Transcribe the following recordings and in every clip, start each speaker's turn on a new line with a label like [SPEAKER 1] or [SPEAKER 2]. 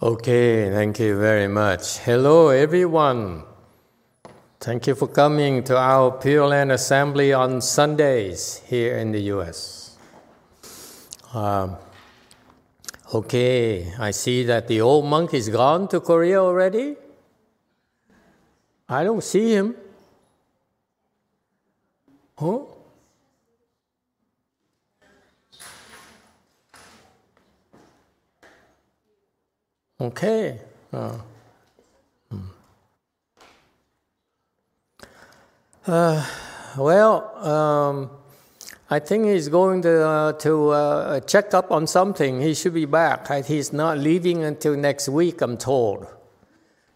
[SPEAKER 1] Okay, thank you very much. Hello, everyone. Thank you for coming to our Pure Land Assembly on Sundays here in the U.S. Um, okay, I see that the old monk is gone to Korea already. I don't see him. Huh? Okay. Uh, uh, well, um, I think he's going to, uh, to uh, check up on something. He should be back. He's not leaving until next week, I'm told.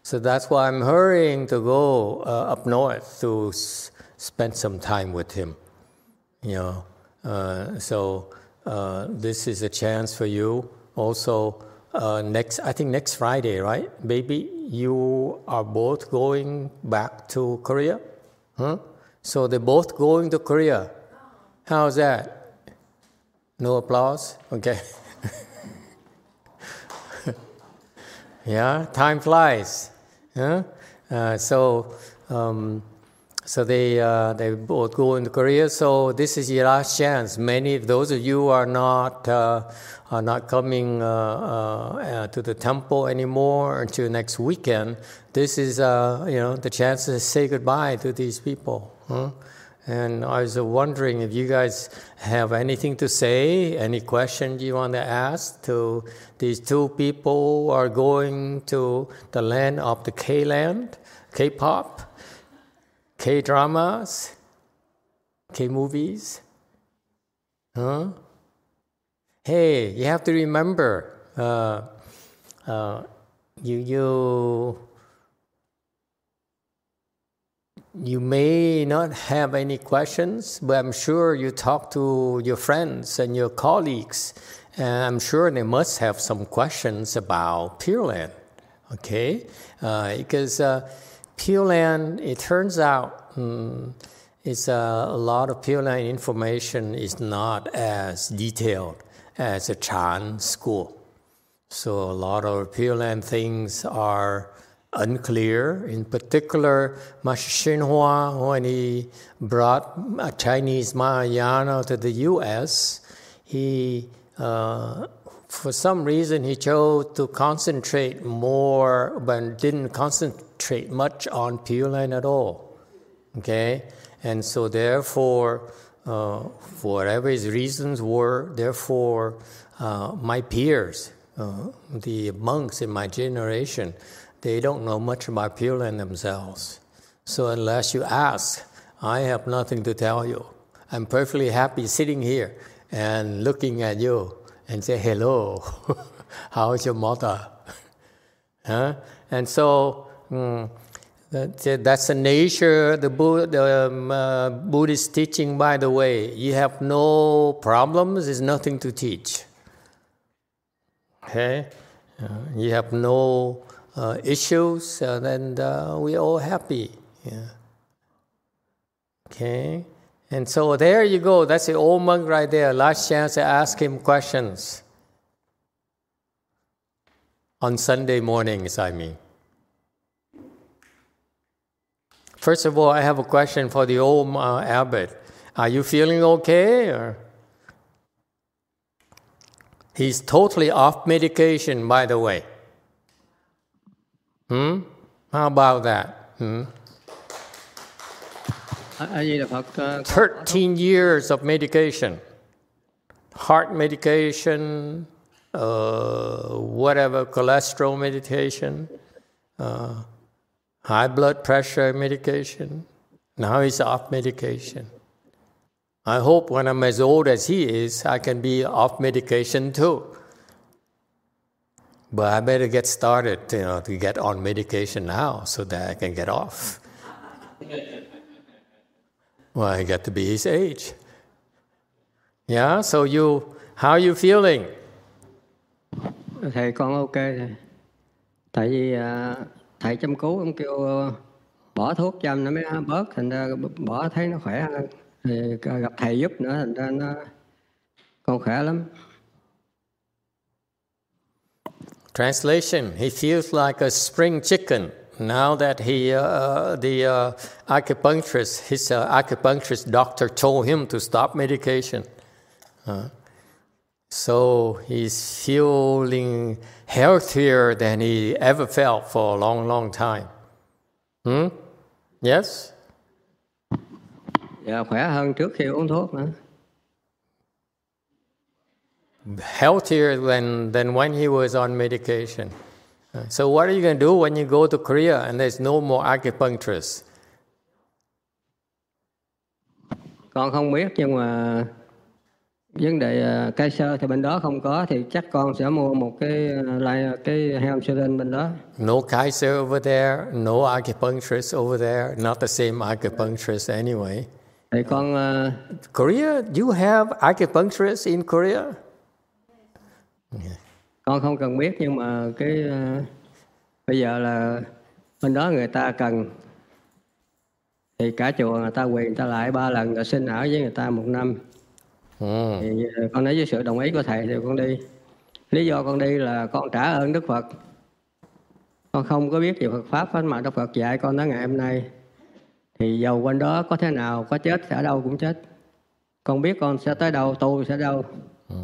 [SPEAKER 1] So that's why I'm hurrying to go uh, up north to s- spend some time with him. You know, so this is a chance for you also uh, next, I think next Friday, right? Maybe you are both going back to Korea? Huh? So they're both going to Korea. How's that? No applause? Okay. yeah, time flies. Huh? Uh, so, um, so they uh, they both go into Korea. So this is your last chance. Many of those of you are not uh, are not coming uh, uh, uh, to the temple anymore until next weekend, this is you know the chance to say goodbye to these people. Huh? And I was wondering if you guys have anything to say, any questions you want to ask to these two people who are going to the land of the K land, K dramas, K movies. Huh? hey, you have to remember, uh, uh, you, you, you may not have any questions, but I'm sure you talk to your friends and your colleagues, and I'm sure they must have some questions about Pure Land, okay? Uh, because uh, Pure Land, it turns out, um, it's uh, a lot of Pure Land information is not as detailed as a Chan school. So a lot of Pure Land things are unclear. In particular, Master Hsuan, when he brought a Chinese Mahayana to the U.S., he, uh, for some reason, he chose to concentrate more, but didn't concentrate much on Pure Land at all. Okay, and so therefore uh, whatever his reasons were. Therefore, uh, my peers, uh, the monks in my generation, they don't know much about Pure Land themselves. So unless you ask, I have nothing to tell you. I'm perfectly happy sitting here and looking at you and say hello. How's your mother? huh? And so. Mm, that's the nature, the, the um, uh, Buddhist teaching, by the way. You have no problems, there's nothing to teach. Okay? Uh, you have no uh, issues, then uh, we're all happy. Yeah. Okay? And so there you go. That's the old monk right there. Last chance to ask him questions. On Sunday mornings, I mean. First of all, I have a question for the old uh, abbot. Are you feeling okay? Or? He's totally off medication, by the way. Hmm? How about that? Hmm? 13 years of medication, heart medication, uh, whatever, cholesterol medication. Uh, high blood pressure medication. Now he's off medication. I hope when I'm as old as he is, I can be off medication too. But I better get started, you know, to get on medication now so that I can get off. well, I got to be his age. Yeah, so you, how are you feeling?
[SPEAKER 2] Thầy con ok thầy. Tại vì uh, thầy chăm cứu ông kêu bỏ thuốc chăm nó mới bớt thành ra bỏ thấy nó khỏe hơn thì gặp thầy giúp nữa thành ra nó con khỏe lắm
[SPEAKER 1] Translation: He feels like a spring chicken now that he, uh, the uh, acupuncturist, his uh, acupuncturist doctor told him to stop medication. Uh, so he's feeling healthier than he ever felt for a long, long time. Hmm? Yes?
[SPEAKER 2] Dạ, khỏe hơn trước khi uống thuốc nữa.
[SPEAKER 1] Healthier than, than when he was on medication. So what are you going to do when you go to Korea and there's no more acupuncturists?
[SPEAKER 2] Con không biết nhưng mà vấn đề uh, cây sơ thì bên đó không có thì chắc con sẽ mua một cái uh, lại cái heo insulin bên đó.
[SPEAKER 1] No Kaiser over there, no acupuncturist over there, not the same acupuncturist anyway.
[SPEAKER 2] Thì con uh,
[SPEAKER 1] Korea, you have acupuncturists in Korea?
[SPEAKER 2] Yeah. Con không cần biết nhưng mà cái uh, bây giờ là bên đó người ta cần. Thì cả chùa người ta quyền người ta lại ba lần rồi xin ở với người ta một năm. Ừ. thì ờ, con nói với sự đồng ý của thầy thì con đi. Lý do con đi là con trả ơn đức phật. Con không có biết về phật pháp mà đức phật dạy con tới ngày hôm nay. Thì dầu quanh đó có thế nào có chết ở đâu cũng chết. Con biết con sẽ tới đâu tu sẽ đâu. Ừ.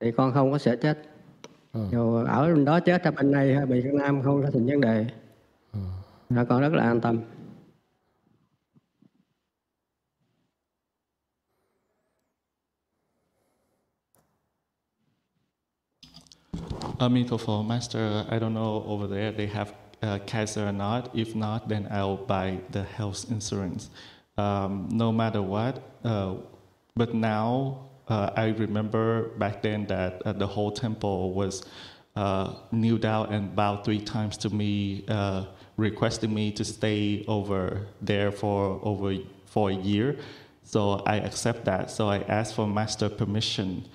[SPEAKER 2] thì con không có sẽ chết ừ. dù ở bên đó chết ở bên này hay bên Việt Nam không có thành vấn đề ừ. là con rất là an tâm
[SPEAKER 3] Amitofo, Master, I don't know over there they have uh, Kaiser or not. If not, then I'll buy the health insurance. Um, no matter what. Uh, but now uh, I remember back then that uh, the whole temple was uh, kneeled out and bowed three times to me, uh, requesting me to stay over there for over for a year. So I accept that. So I asked for master permission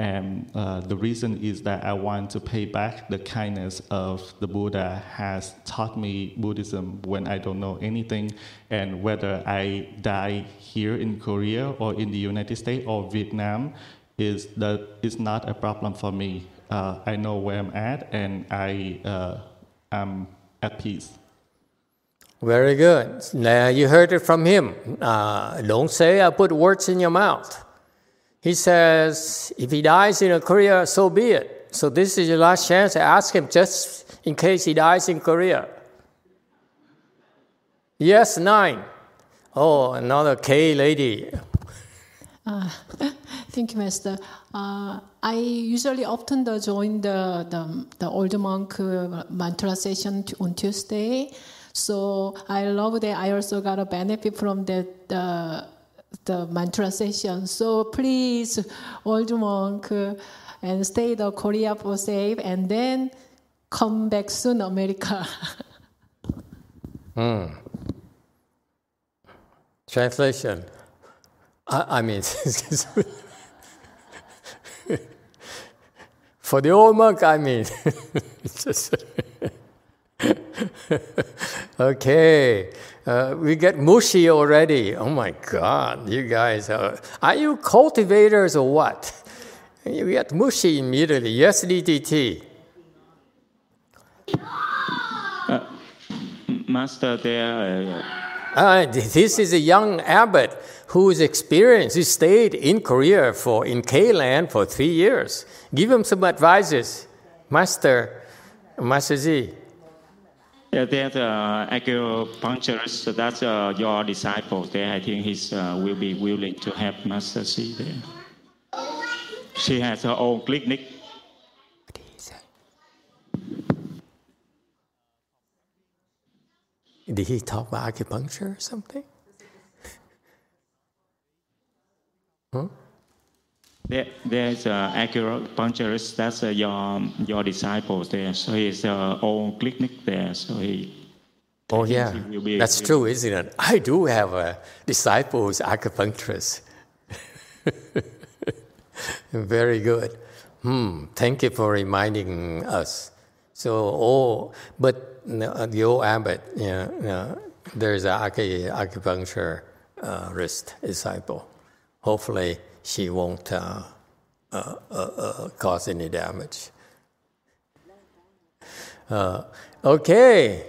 [SPEAKER 3] and uh, the reason is that I want to pay back the kindness of the Buddha has taught me Buddhism when I don't know anything. And whether I die here in Korea or in the United States or Vietnam is, that is not a problem for me. Uh, I know where I'm at and I uh, am at peace.
[SPEAKER 1] Very good. Now you heard it from him. Uh, don't say I put words in your mouth. He says, if he dies in Korea, so be it. So this is your last chance to ask him just in case he dies in Korea. Yes, nine. Oh, another K lady.
[SPEAKER 4] Uh, thank you, Master. Uh, I usually often join the, the, the old monk uh, mantra session on Tuesday. So I love that I also got a benefit from that uh, the mantra session. So please, old monk, and stay the Korea for safe, and then come back soon, America.
[SPEAKER 1] mm. Translation. I, I mean, for the old monk, I mean, okay. Uh, we get mushy already. Oh my God, you guys are, are you cultivators or what? You get mushy immediately. Yes, DDT.
[SPEAKER 5] Uh, master, there.
[SPEAKER 1] Uh, uh, this is a young abbot who's experienced. He stayed in Korea for in K-land for three years. Give him some advices, Master, Master Z.
[SPEAKER 5] Yeah, there's uh, acupuncturist. That's uh, your disciple there. I think he uh, will be willing to help Master C there. She has her own clinic.
[SPEAKER 1] Did he talk about acupuncture or something? huh?
[SPEAKER 5] There, there's uh, acupuncturist. That's uh, your your disciples there. So he's uh, own clinic there. So he.
[SPEAKER 1] Oh yeah, be, that's true, isn't it? I do have a disciple who's acupuncturist. Very good. Hmm. Thank you for reminding us. So, oh, but the old abbot, you know, you know there's an acupuncture uh, wrist disciple. Hopefully, she won't uh, uh, uh, uh, cause any damage. Uh, okay,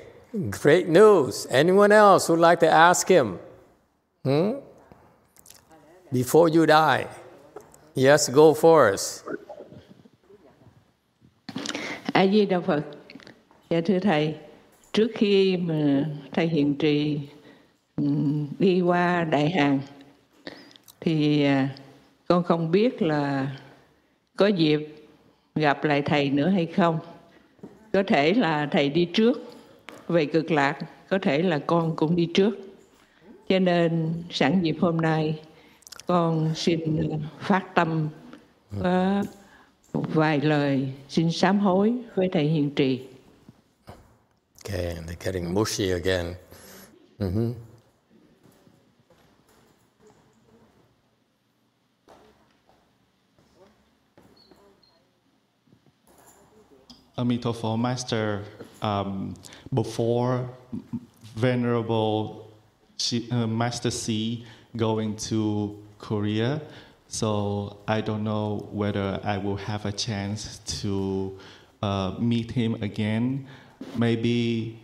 [SPEAKER 1] great news. Anyone else would like to ask him? Hmm? Before you die. Yes, go for us.
[SPEAKER 6] A Di Đà Phật. Dạ thưa thầy, trước khi mà thầy hiện trì đi qua Đại Hàn thì con không biết là có dịp gặp lại thầy nữa hay không. Có thể là thầy đi trước về cực lạc, có thể là con cũng đi trước. Cho nên sẵn dịp hôm nay con xin phát tâm có một vài lời xin sám hối với thầy hiền trì.
[SPEAKER 1] Okay, they're getting mushy again. Mm-hmm.
[SPEAKER 3] Amitabha Master, um, before Venerable uh, Master C going to Korea, so I don't know whether I will have a chance to uh, meet him again. Maybe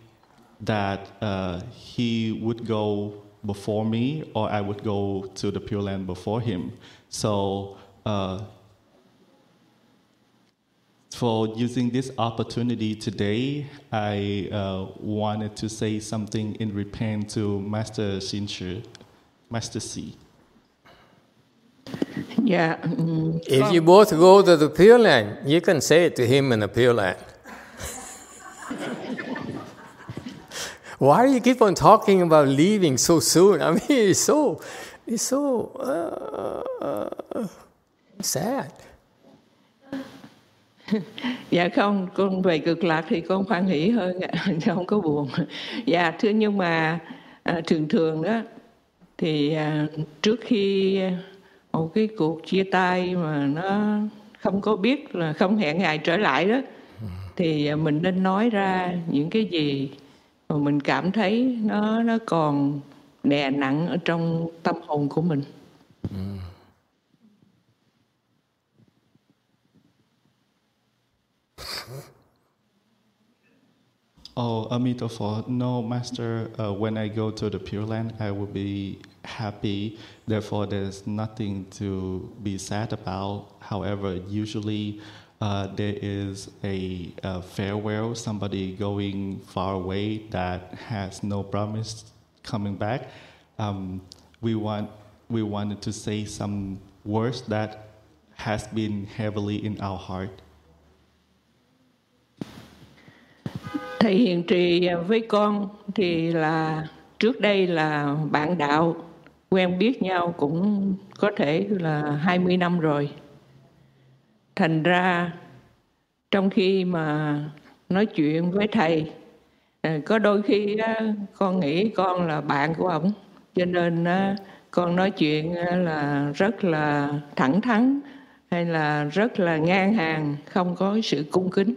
[SPEAKER 3] that uh, he would go before me, or I would go to the Pure Land before him. So uh, for using this opportunity today, I uh, wanted to say something in repent to Master Shinchu, Master C.
[SPEAKER 6] Dạ.
[SPEAKER 1] If
[SPEAKER 6] con-
[SPEAKER 1] you both go to the Pure Land, you can say it to him in the Pure Land. Why do you keep on talking about leaving so soon? I mean, it's so, it's so uh, uh, sad.
[SPEAKER 6] Dạ không, con về cực lạc thì con khoan hỷ hơn, ạ, không có buồn. Dạ thưa nhưng mà à, thường thường đó thì à, trước khi à, một cái cuộc chia tay mà nó không có biết là không hẹn ngày trở lại đó thì à, mình nên nói ra những cái gì mà mình cảm thấy nó nó còn đè nặng ở trong tâm hồn của mình. Ừ.
[SPEAKER 3] Oh, Amitabha, no, Master, uh, when I go to the Pure Land, I will be happy. Therefore, there's nothing to be sad about. However, usually uh, there is a, a farewell, somebody going far away that has no promise coming back. Um, we, want, we wanted to say some words that has been heavily in our heart.
[SPEAKER 6] Thầy hiền trì à, với con thì là trước đây là bạn đạo, quen biết nhau cũng có thể là 20 năm rồi. Thành ra trong khi mà nói chuyện với thầy à, có đôi khi con nghĩ con là bạn của ổng, cho nên con nói chuyện là rất là thẳng thắn hay là rất là ngang hàng, không có sự cung kính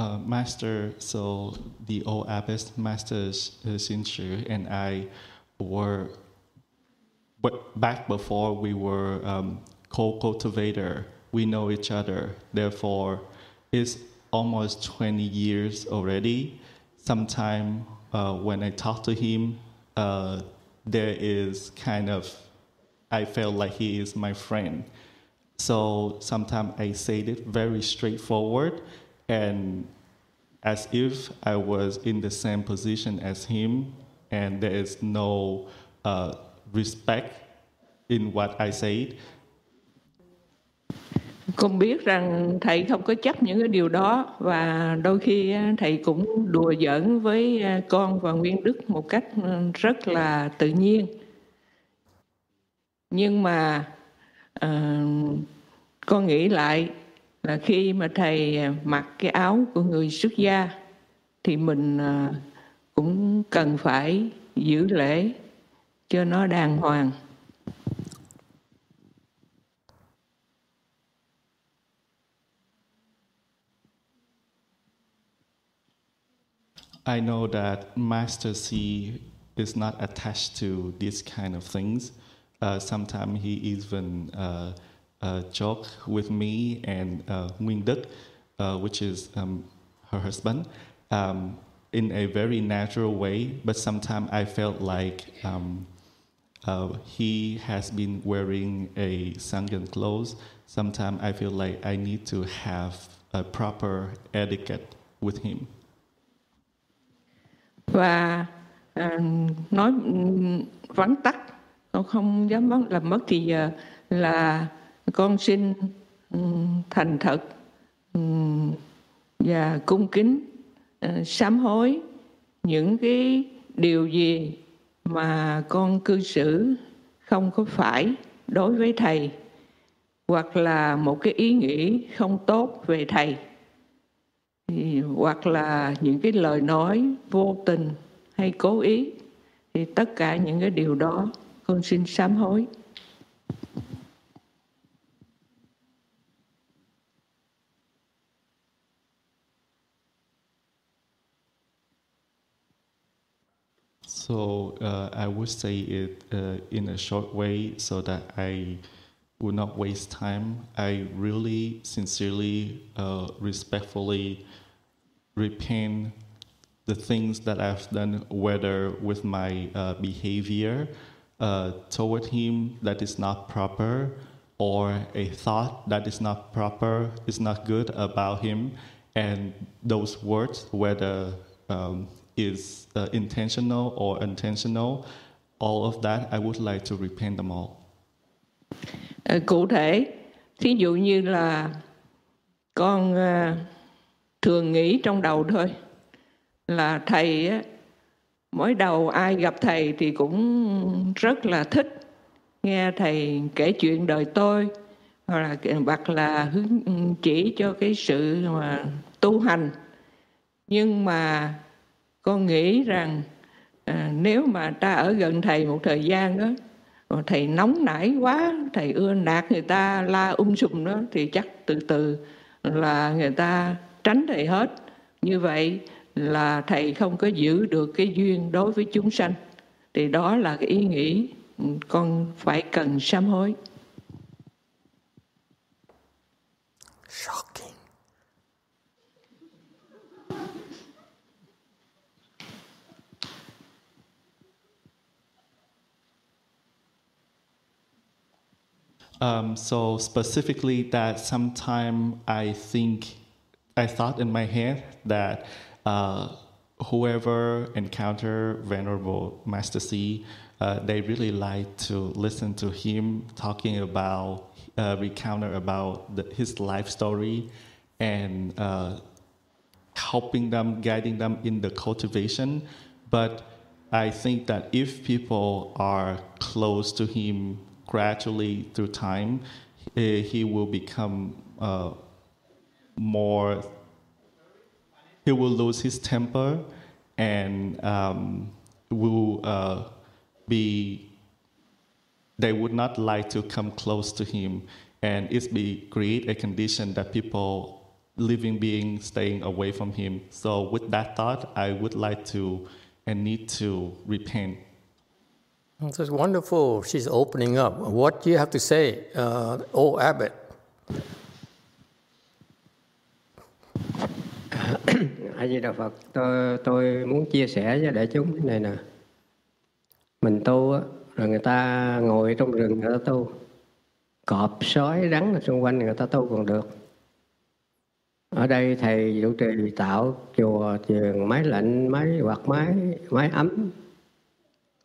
[SPEAKER 3] Uh, Master, so the old abbess, Master Shinshu, and I were, but back before we were um, co-cultivator, we know each other. Therefore, it's almost 20 years already. Sometime uh, when I talk to him, uh, there is kind of, I felt like he is my friend. So sometimes I say it very straightforward and as if I was in the same position as him, and there is no uh, respect in what I said.
[SPEAKER 6] con biết rằng thầy không có chấp những cái điều đó và đôi khi ờ, thầy cũng đùa giỡn với ờ, con và nguyên đức một cách ừ, rất là tự nhiên nhưng mà uh, con nghĩ lại là khi mà thầy à, mặc cái áo của người xuất gia thì mình à, cũng cần phải giữ lễ cho nó đàng hoàng
[SPEAKER 3] I know that Master C is not attached to these kind of things. Uh, sometimes he even uh, uh, joke with me and uh, Nguyen Đức, uh, which is um, her husband, um, in a very natural way. But sometimes I felt like um, uh, he has been wearing a sunken clothes. Sometimes I feel like I need to have a proper etiquette with him.
[SPEAKER 6] Và nói vắn tắt, không dám làm mất thì là con xin ừ, thành thật ừ, và cung kính ờ, sám hối những cái điều gì mà con cư xử không có phải đối với thầy hoặc là một cái ý nghĩ không tốt về thầy thì, hoặc là những cái lời nói vô tình hay cố ý thì tất cả những cái điều đó con xin sám hối.
[SPEAKER 3] So uh, I would say it uh, in a short way so that I would not waste time. I really, sincerely, uh, respectfully repent the things that I've done, whether with my uh, behavior uh, toward him that is not proper, or a thought that is not proper, is not good about him, and those words, whether um, is uh, intentional or intentional, all of that, I would like to repent them all.
[SPEAKER 6] Ờ, cụ thể, thí dụ như là con uh, thường nghĩ trong đầu thôi là thầy á, mỗi đầu ai gặp thầy thì cũng rất là thích nghe thầy kể chuyện đời tôi hoặc là hoặc là hướng chỉ cho cái sự mà tu hành nhưng mà con nghĩ rằng à, nếu mà ta ở gần thầy một thời gian đó thầy nóng nảy quá thầy ưa nạt người ta la um sùm đó thì chắc từ từ là người ta tránh thầy hết. Như vậy là thầy không có giữ được cái duyên đối với chúng sanh. Thì đó là cái ý nghĩ con phải cần sám hối.
[SPEAKER 1] Shocking.
[SPEAKER 3] Um, so specifically that sometime I think I thought in my head that uh, whoever encounter Venerable Master C, uh, they really like to listen to him talking about, uh, recounter about the, his life story and uh, helping them, guiding them in the cultivation. But I think that if people are close to him gradually through time, he will become uh, more, he will lose his temper and um, will uh, be, they would not like to come close to him. And it's be create a condition that people, living being staying away from him. So with that thought, I would like to and need to repent Mm,
[SPEAKER 1] This is wonderful. She's opening up. What do you have to say, uh, oh Abbot?
[SPEAKER 2] A Di Đà Phật, tôi tôi muốn chia sẻ với đại chúng cái này nè. Mình tu á, rồi người ta ngồi trong rừng người ta tu. Cọp, sói, rắn ở xung quanh người ta tu còn được. Ở đây thầy chủ trì tạo chùa, trường, máy lạnh, máy quạt máy, máy ấm,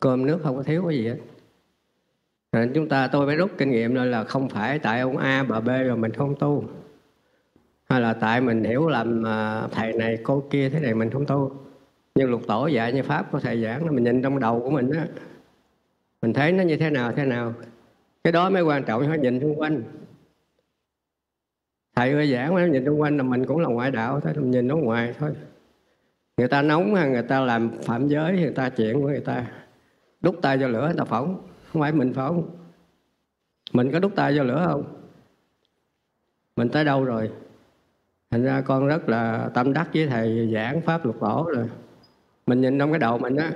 [SPEAKER 2] cơm nước không có thiếu cái gì hết. Nên chúng ta, tôi mới rút kinh nghiệm là không phải tại ông A, bà B rồi mình không tu. Hay là tại mình hiểu làm à, thầy này, cô kia thế này mình không tu. Nhưng lục tổ dạy như pháp của thầy giảng mình nhìn trong đầu của mình á, mình thấy nó như thế nào thế nào. Cái đó mới quan trọng, phải nhìn xung quanh. Thầy ơi, giảng mà nhìn xung quanh là mình cũng là ngoại đạo thôi, mình nhìn nó ngoài thôi. Người ta nóng hay người ta làm phạm giới, người ta chuyện của người ta đút tay vào lửa, người ta phỏng không phải mình phỏng mình có đút tay vào lửa không? Mình tới đâu rồi? Thành ra con rất là tâm đắc với thầy giảng pháp luật tổ rồi. Mình nhìn trong cái đầu mình á.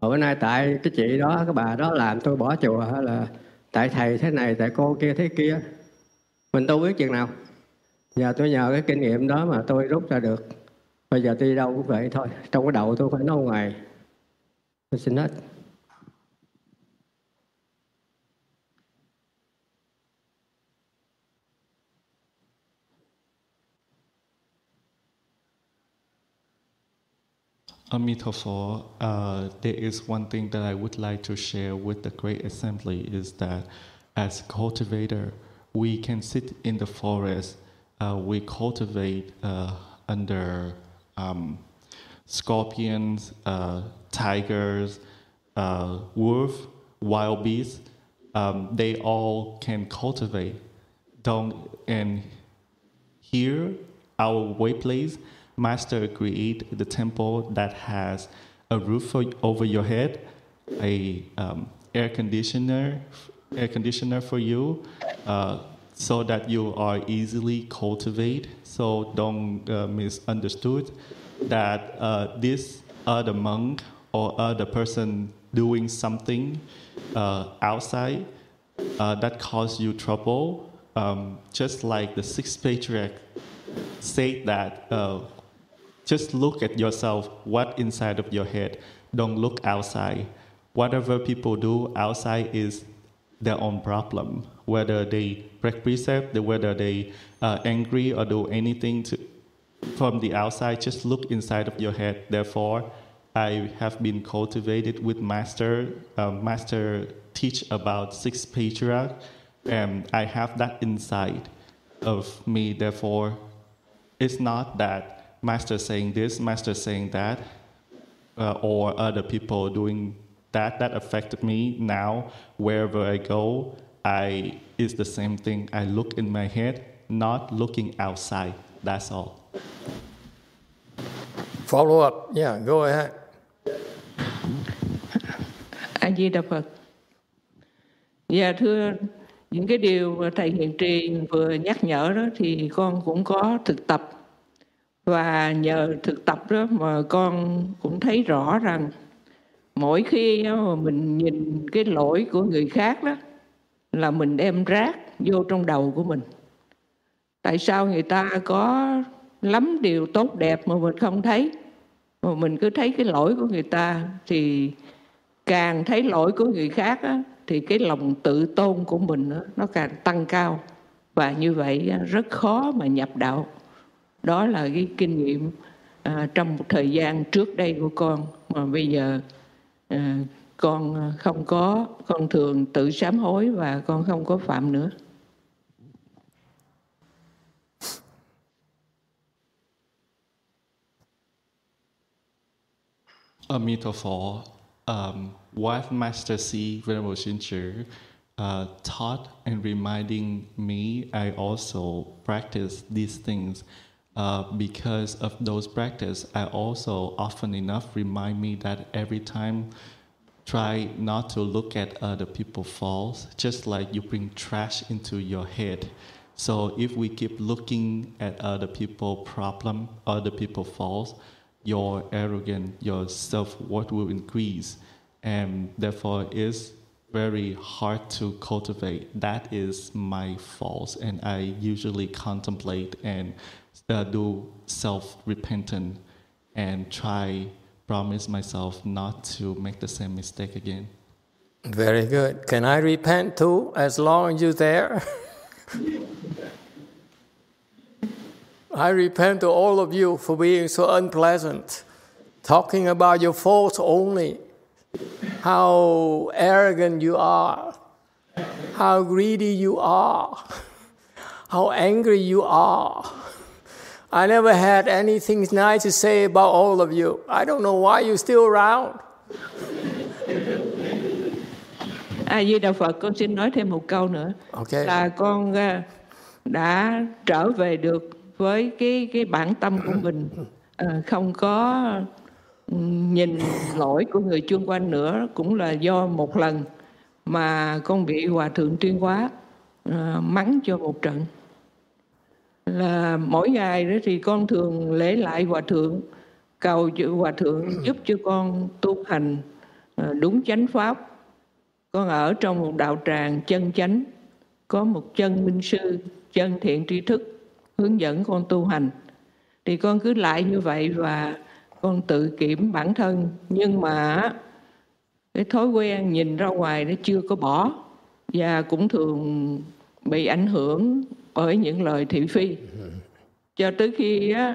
[SPEAKER 2] Bữa nay tại cái chị đó, cái bà đó làm, tôi bỏ chùa là tại thầy thế này, tại cô kia thế kia. Mình đâu biết chuyện nào. Giờ tôi nhờ cái kinh nghiệm đó mà tôi rút ra được. Bây giờ tôi đi đâu cũng vậy thôi. Trong cái đầu tôi phải nói ngoài. Tôi xin hết
[SPEAKER 3] Amitofo, uh, there is one thing that I would like to share with the Great Assembly is that as cultivator, we can sit in the forest, uh, we cultivate uh, under um, scorpions, uh, tigers, uh, wolf, wild beasts. Um, they all can cultivate. Don't and here our way place master create the temple that has a roof over your head, a um, air conditioner, air conditioner for you, uh, so that you are easily cultivate. So don't uh, misunderstood that uh, this other monk or other person doing something uh, outside uh, that cause you trouble. Um, just like the sixth patriarch said that uh, just look at yourself, what inside of your head. Don't look outside. Whatever people do outside is their own problem. Whether they break precept, whether they are angry or do anything to, from the outside, just look inside of your head. Therefore, I have been cultivated with master. Uh, master teach about six patriarch, and I have that inside of me. Therefore, it's not that master saying this, master saying that, uh, or other people doing that. That affected me. Now, wherever I go, I it's the same thing. I look in my head, not looking outside. That's all.
[SPEAKER 1] Follow up. Yeah, go ahead.
[SPEAKER 6] A Di Đà Phật. Dạ thưa những cái điều thầy hiện Trì vừa nhắc nhở đó thì con cũng có thực tập và nhờ thực tập đó mà con cũng thấy rõ rằng mỗi khi mà mình nhìn cái lỗi của người khác đó là mình đem rác vô trong đầu của mình tại sao người ta có lắm điều tốt đẹp mà mình không thấy mà mình cứ thấy cái lỗi của người ta thì càng thấy lỗi của người khác á, thì cái lòng tự tôn của mình á, nó càng tăng cao. Và như vậy rất khó mà nhập đạo. Đó là cái kinh nghiệm à, trong một thời gian trước đây của con. Mà bây giờ à, con không có con thường tự sám hối và con không có phạm nữa.
[SPEAKER 3] Amitofo, um, what Master C. Venerable Shincher uh, taught and reminding me, I also practice these things Uh, because of those practice, I also often enough remind me that every time try not to look at other people faults, just like you bring trash into your head. So if we keep looking at other people problem, other people faults, your arrogance, your self-worth will increase. And therefore it's very hard to cultivate. That is my fault. And I usually contemplate and uh, do self repentance and try promise myself not to make the same mistake again.
[SPEAKER 1] Very good. Can I repent too as long as you're there? I repent to all of you for being so unpleasant, talking about your faults only, how arrogant you are, how greedy you are, how angry you are I never had anything nice to say about all of you. I don't know why you're still around.
[SPEAKER 6] A Di Đà Phật, con xin nói thêm một câu nữa.
[SPEAKER 1] Okay.
[SPEAKER 6] Là con đã trở về được với cái cái bản tâm của mình, à, không có nhìn lỗi của người chung quanh nữa, cũng là do một lần mà con bị hòa thượng tuyên hóa à, mắng cho một trận. Là mỗi ngày đó thì con thường lễ lại hòa thượng cầu hòa thượng giúp cho con tu hành ờ, đúng chánh pháp. Con ở trong một đạo tràng chân chánh có một chân minh sư chân thiện tri thức hướng dẫn con tu hành. Thì con cứ lại như vậy và con tự kiểm bản thân. Nhưng mà cái thói quen nhìn ra ngoài nó chưa có bỏ và cũng thường bị ảnh hưởng bởi những lời thị phi. Cho tới khi á,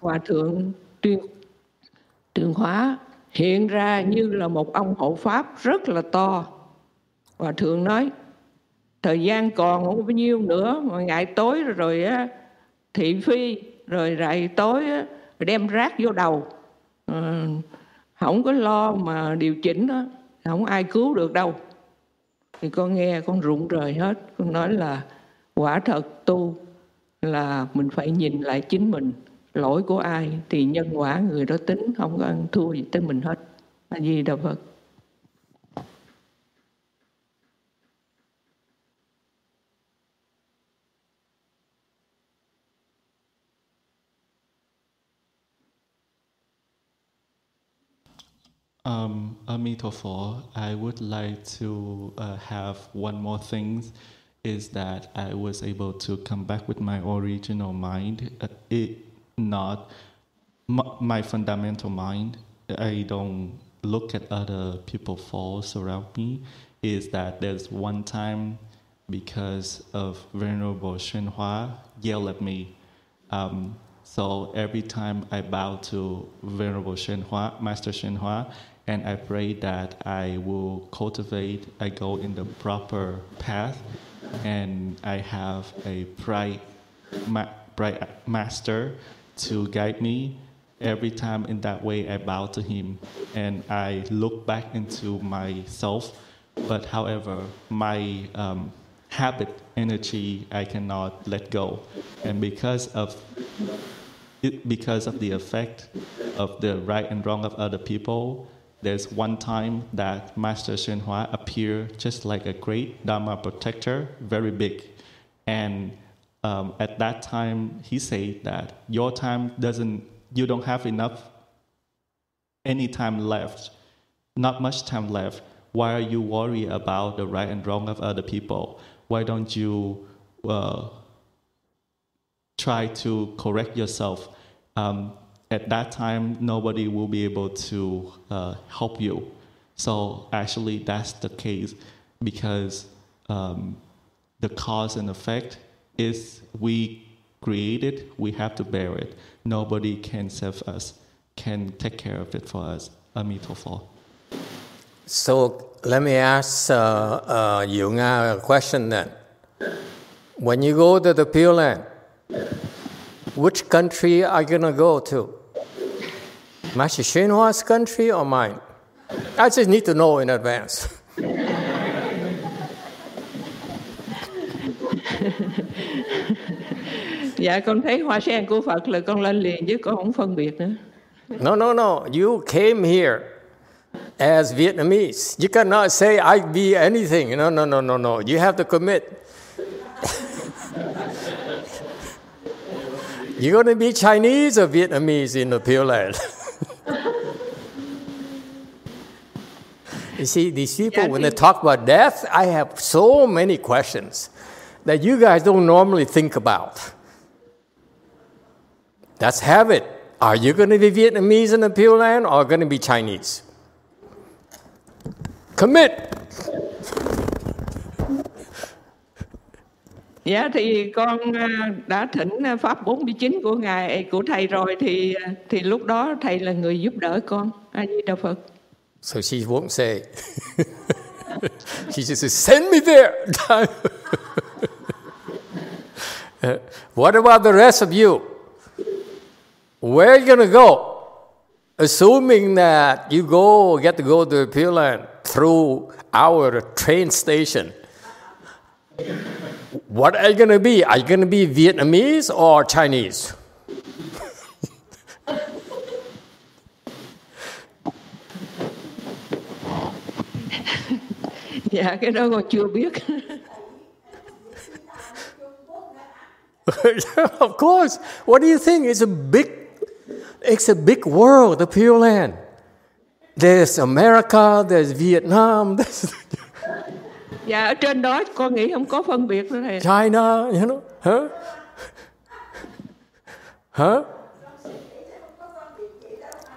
[SPEAKER 6] hòa thượng tuyên tuyên hóa hiện ra như là một ông hộ pháp rất là to. Hòa thượng nói thời gian còn không bao nhiêu nữa mà ngày tối rồi, á, thị phi rồi rày tối á, rồi đem rác vô đầu. À, không có lo mà điều chỉnh đó không ai cứu được đâu. Thì con nghe con rụng rời hết con nói là quả thật tu là mình phải nhìn lại chính mình. Lỗi của ai thì nhân quả người đó tính không có ăn thua gì tới mình hết. A di đà phật.
[SPEAKER 3] Um, Amitofo, I would like to uh, have one more thing is that I was able to come back with my original mind. Uh, it not my, my fundamental mind. I don't look at other people falls around me. Is that there's one time because of Venerable Hsuan Hua yell at me. Um, so every time I bow to Venerable Hsuan Hua, Master Hsuan Hua, and I pray that I will cultivate, I go in the proper path, and I have a bright, ma- bright master to guide me. Every time in that way, I bow to him, and I look back into myself. But however, my um, habit, energy, I cannot let go, and because of it, because of the effect of the right and wrong of other people, there's one time that Master Hua appeared just like a great Dharma protector, very big. And um, at that time, he said that your time doesn't, you don't have enough, any time left, not much time left. Why are you worried about the right and wrong of other people? Why don't you uh, try to correct yourself? Um, at that time, nobody will be able to uh, help you. So actually, that's the case because um, the cause and effect is we create it, we have to bear it. Nobody can save us, can take care of it for us. Amitofo.
[SPEAKER 1] So let me ask uh, uh, Yunga a question then. When you go to the Pure Land, which country are you going to go to? Master Hsuan Hua's country or mine? I just need to know in advance.
[SPEAKER 6] dạ con thấy hoa sen của Phật là con lên liền chứ con không phân biệt nữa.
[SPEAKER 1] No, no, no. You came here as Vietnamese. You cannot say I be anything. No, no, no, no, no. You have to commit. You're going to be Chinese or Vietnamese in the Pure Land? you see, these people, when they talk about death, I have so many questions that you guys don't normally think about. Let's have it. Are you going to be Vietnamese in the Pure Land or going to be Chinese? Commit.
[SPEAKER 6] Dạ thì con đã thỉnh pháp 49 của ngài của thầy rồi thì thì lúc đó thầy là người giúp đỡ con. A Di Đà Phật.
[SPEAKER 1] So she won't say. she just says, send me there. Uh, what about the rest of you? Where are you going to go? Assuming that you go, get to go to Pure Land through our train station. What are you going to be? Are you going to be Vietnamese or Chinese?
[SPEAKER 6] Dạ cái đó con chưa biết
[SPEAKER 1] of course. What do you think? It's a big, it's a big world, the Pure Land. There's America, there's Vietnam, there's
[SPEAKER 6] dạ ở trên đó con nghĩ không có phân biệt nữa thầy
[SPEAKER 1] China, you know, huh? Huh?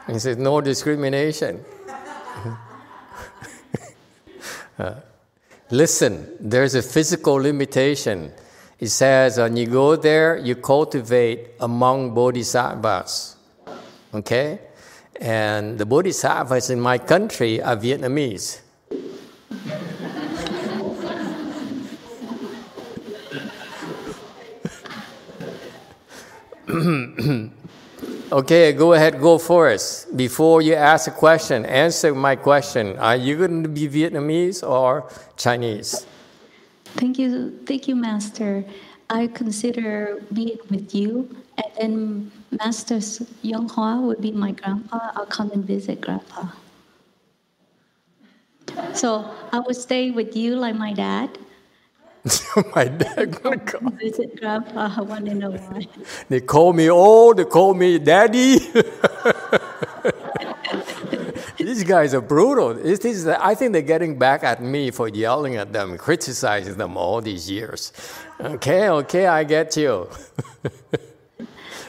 [SPEAKER 1] He says no discrimination. Uh, listen, there's a physical limitation. It says when you go there, you cultivate among bodhisattvas. Okay? And the bodhisattvas in my country are Vietnamese. okay, go ahead, go for first. Before you ask a question, answer my question. Are you going to be Vietnamese or Chinese?
[SPEAKER 7] Thank you, thank you, Master. I consider being with you, and then Master Hsuan Hua would be my grandpa. I'll come and visit grandpa. So I would stay with you like my dad.
[SPEAKER 1] my dad call.
[SPEAKER 7] Visit grandpa one in a while.
[SPEAKER 1] They call me old, they call me daddy. These guys are brutal. This is, I think they're getting back at me for yelling at them, criticizing them all these years. Okay, okay, I get you.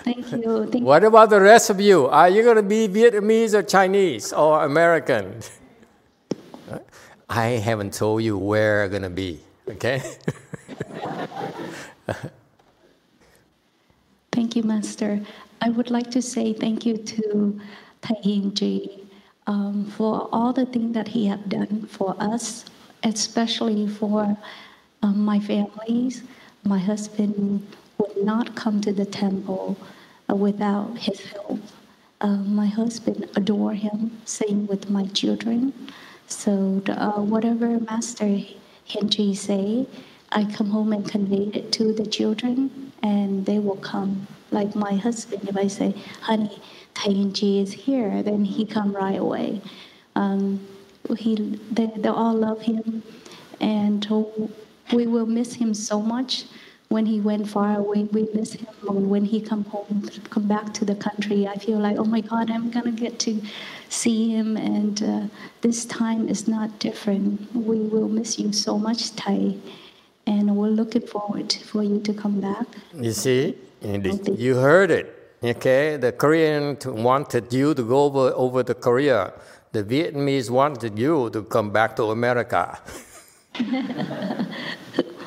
[SPEAKER 7] Thank you. Thank
[SPEAKER 1] What about the rest of you? Are you going to be Vietnamese or Chinese or American? I haven't told you where I'm going to be, okay?
[SPEAKER 7] Thank you, Master. I would like to say thank you to Trì um, for all the things that he have done for us, especially for um, my families. My husband would not come to the temple uh, without his help. Uh, my husband adore him, same with my children. So uh, whatever Master Henry say, I come home and convey it to the children, and they will come. Like my husband, if I say, "Honey, Tainji is here," then he come right away. Um, he, they, they all love him, and we will miss him so much. When he went far away, we miss him. And when he come home, come back to the country, I feel like, oh my God, I'm gonna get to see him. And uh, this time is not different. We will miss you so much, Tai, and we're looking forward for you to come back.
[SPEAKER 1] You see, you heard it. Okay, the Korean wanted you to go over, over to Korea. The Vietnamese wanted you to come back to America.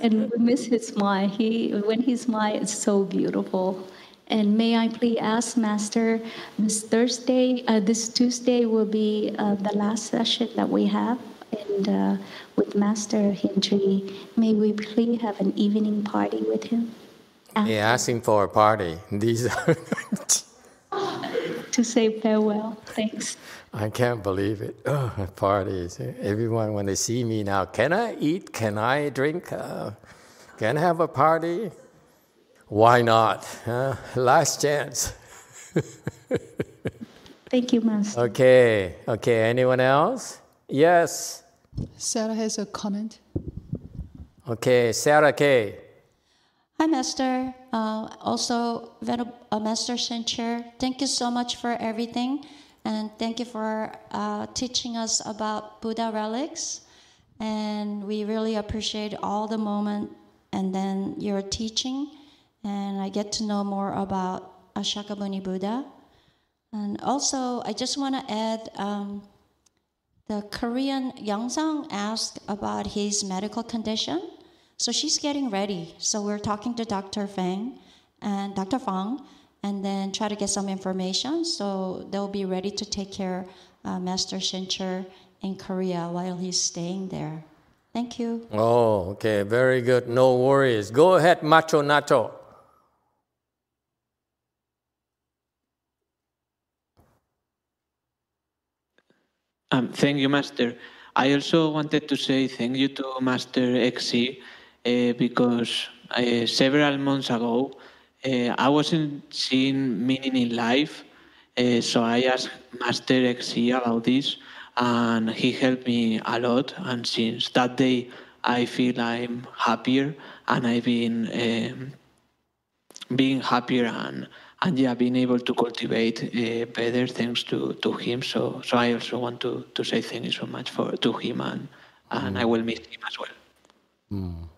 [SPEAKER 7] and we miss his smile. He, when he smiles, it's so beautiful. And may I please ask, Master, this Thursday, uh, this Tuesday will be uh, the last session that we have, and uh, with Master Hindri, may we please have an evening party with him?
[SPEAKER 1] He asking for a party. These are
[SPEAKER 7] to say farewell. Thanks.
[SPEAKER 1] I can't believe it. Oh, parties. Everyone, when they see me now, can I eat? Can I drink? Uh, can I have a party? Why not? Uh, last chance.
[SPEAKER 7] Thank you, Master.
[SPEAKER 1] Okay, okay. Anyone else? Yes.
[SPEAKER 8] Sarah has a comment.
[SPEAKER 1] Okay, Sarah K.
[SPEAKER 9] Hi, Master. Uh, also, uh, Master Shencher, thank you so much for everything. And thank you for uh, teaching us about Buddha relics. And we really appreciate all the moment and then your teaching. And I get to know more about Shakyamuni Buddha. And also, I just want to add um, the Korean Youngsang asked about his medical condition. So she's getting ready. So we're talking to Dr. Fang and Dr. Fang and then try to get some information. So they'll be ready to take care uh, Master Shencher in Korea while he's staying there. Thank you.
[SPEAKER 1] Oh, okay, very good. No worries. Go ahead, Macho Nacho.
[SPEAKER 10] Um, thank you, Master. I also wanted to say thank you to Master XC uh, because uh, several months ago uh, I wasn't seeing meaning in life, uh, so I asked Master XC about this, and he helped me a lot. And since that day, I feel I'm happier, and I've been um, being happier and and yeah, being able to cultivate uh, better thanks to, to him. So so I also want to, to say thank you so much for to him and and I will miss him as well.
[SPEAKER 1] Mm.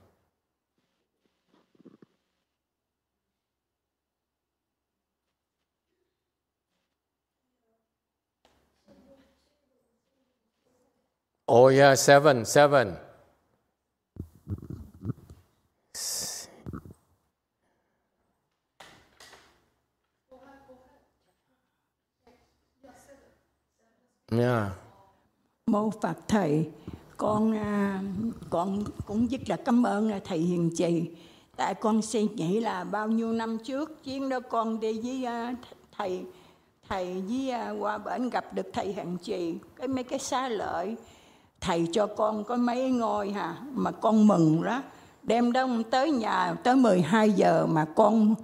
[SPEAKER 1] Oh yeah, seven, seven. Yeah.
[SPEAKER 11] Mô Phật thầy, con à, con cũng rất là cảm ơn à, thầy Hiền Trì. Tại con suy nghĩ là bao nhiêu năm trước chuyến đó con đi với à, thầy thầy với qua bển gặp được thầy Hiền Trì, cái mấy cái xá lợi thầy cho con có mấy ngôi hà mà con mừng đó đem đông tới nhà tới 12 giờ mà con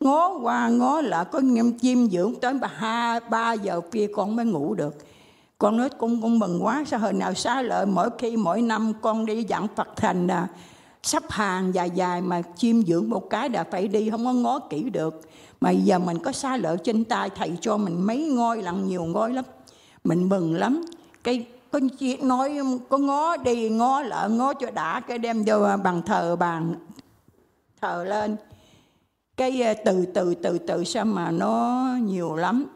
[SPEAKER 11] ngó qua ngó lại có ngâm chim dưỡng tới ba hai ba giờ kia con mới ngủ được. Con nói con con mừng quá sao hồi nào xá lợi mỗi khi mỗi năm con đi dặn Phật thành à, sắp hàng dài dài mà chim dưỡng một cái đã phải đi không có ngó kỹ được. Mà giờ mình có xá lợi trên tay thầy cho mình mấy ngôi lặng nhiều ngôi lắm. Mình mừng lắm. Cái con chị nói có ngó đi ngó lỡ ngó cho đã cái đem vô à, bàn thờ bàn thờ lên. Cái à, từ từ từ từ sao mà nó nhiều lắm.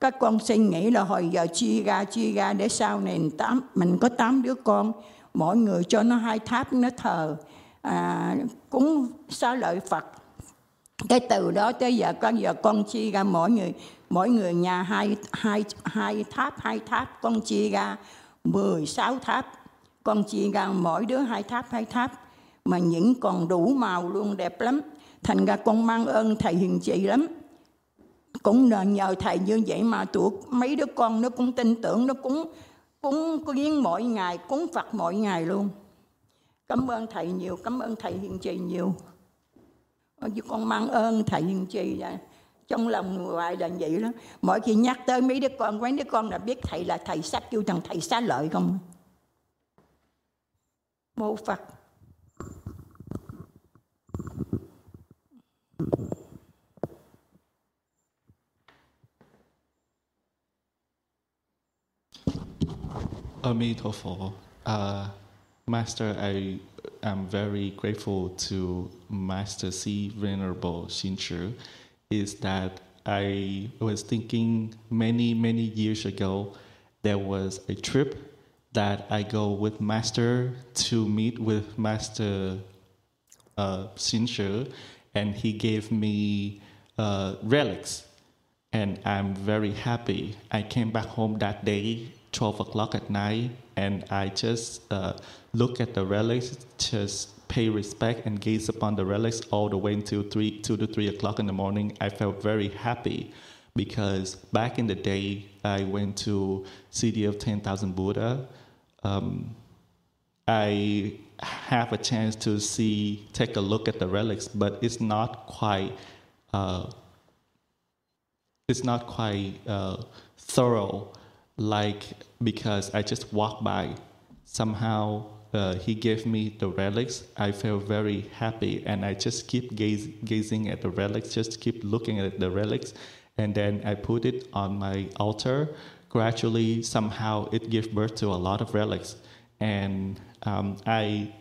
[SPEAKER 11] Các con suy nghĩ là hồi giờ chia ra chia ra để sau này tám mình có tám đứa con mỗi người cho nó hai tháp nó thờ. À, cúng xá lợi Phật. Cái từ đó tới giờ con giờ con chia ra mỗi người mỗi người nhà hai hai hai tháp hai tháp con chia ra. 16 tháp. Con chia ra mỗi đứa hai tháp hai tháp, mà những còn đủ màu luôn đẹp lắm. Thành ra con mang ơn thầy hiền trị lắm. Cũng nhờ thầy như vậy mà tụi mấy đứa con nó cũng tin tưởng, nó cũng cúng kiến mỗi ngày, cúng Phật mỗi ngày luôn. Cảm ơn thầy nhiều, cảm ơn thầy hiền trì nhiều. Chứ con mang ơn thầy hiền trì vậy trong lòng hoài là vậy đó mỗi khi nhắc tới mấy đứa con mấy đứa con là biết thầy là thầy sát kêu thằng thầy xá lợi không mô phật
[SPEAKER 3] Amitabha. Uh, Master, I am very grateful to Master C. Venerable Shinchu. Is that I was thinking many, many years ago, there was a trip that I go with Master to meet with Master uh, and he gave me uh, relics, and I'm very happy. I came back home that day 12 o'clock at night and I just uh, look at the relics, just pay respect and gaze upon the relics all the way until three, two to three o'clock in the morning. I felt very happy because back in the day, I went to City of 10,000 Buddha. Um, I have a chance to see, take a look at the relics, but it's not quite, uh, it's not quite uh, thorough like because I just walked by. Somehow uh, he gave me the relics. I felt very happy, and I just keep gaze, gazing at the relics, just keep looking at the relics, and then I put it on my altar. Gradually, somehow, it gave birth to a lot of relics, and um, I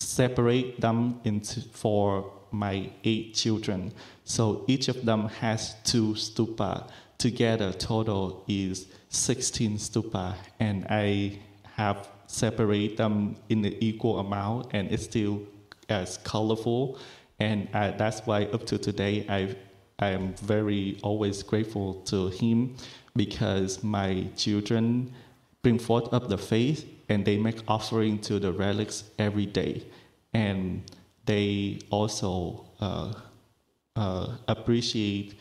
[SPEAKER 3] separate them into for my eight children. So each of them has two stupa. Together, total is 16 stupa, and I have separate them in the equal amount, and it's still as colorful. And I, that's why up to today, I I am very always grateful to him because my children bring forth up the faith and they make offering to the relics every day, and they also uh, uh, appreciate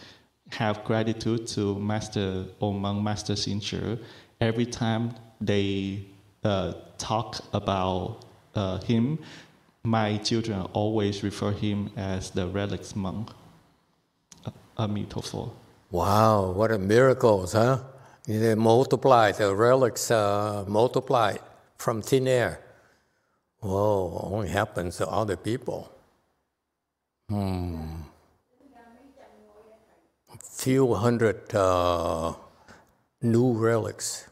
[SPEAKER 3] have gratitude to Master Omang Master Sincher every time they uh, talk about uh, him. My children always refer him as the relics monk. Uh, Amitabha.
[SPEAKER 1] Wow, what a miracles, huh? They multiply, the relics uh, multiplied from thin air. Whoa, only happens to other people. Hmm. few hundred uh, new relics.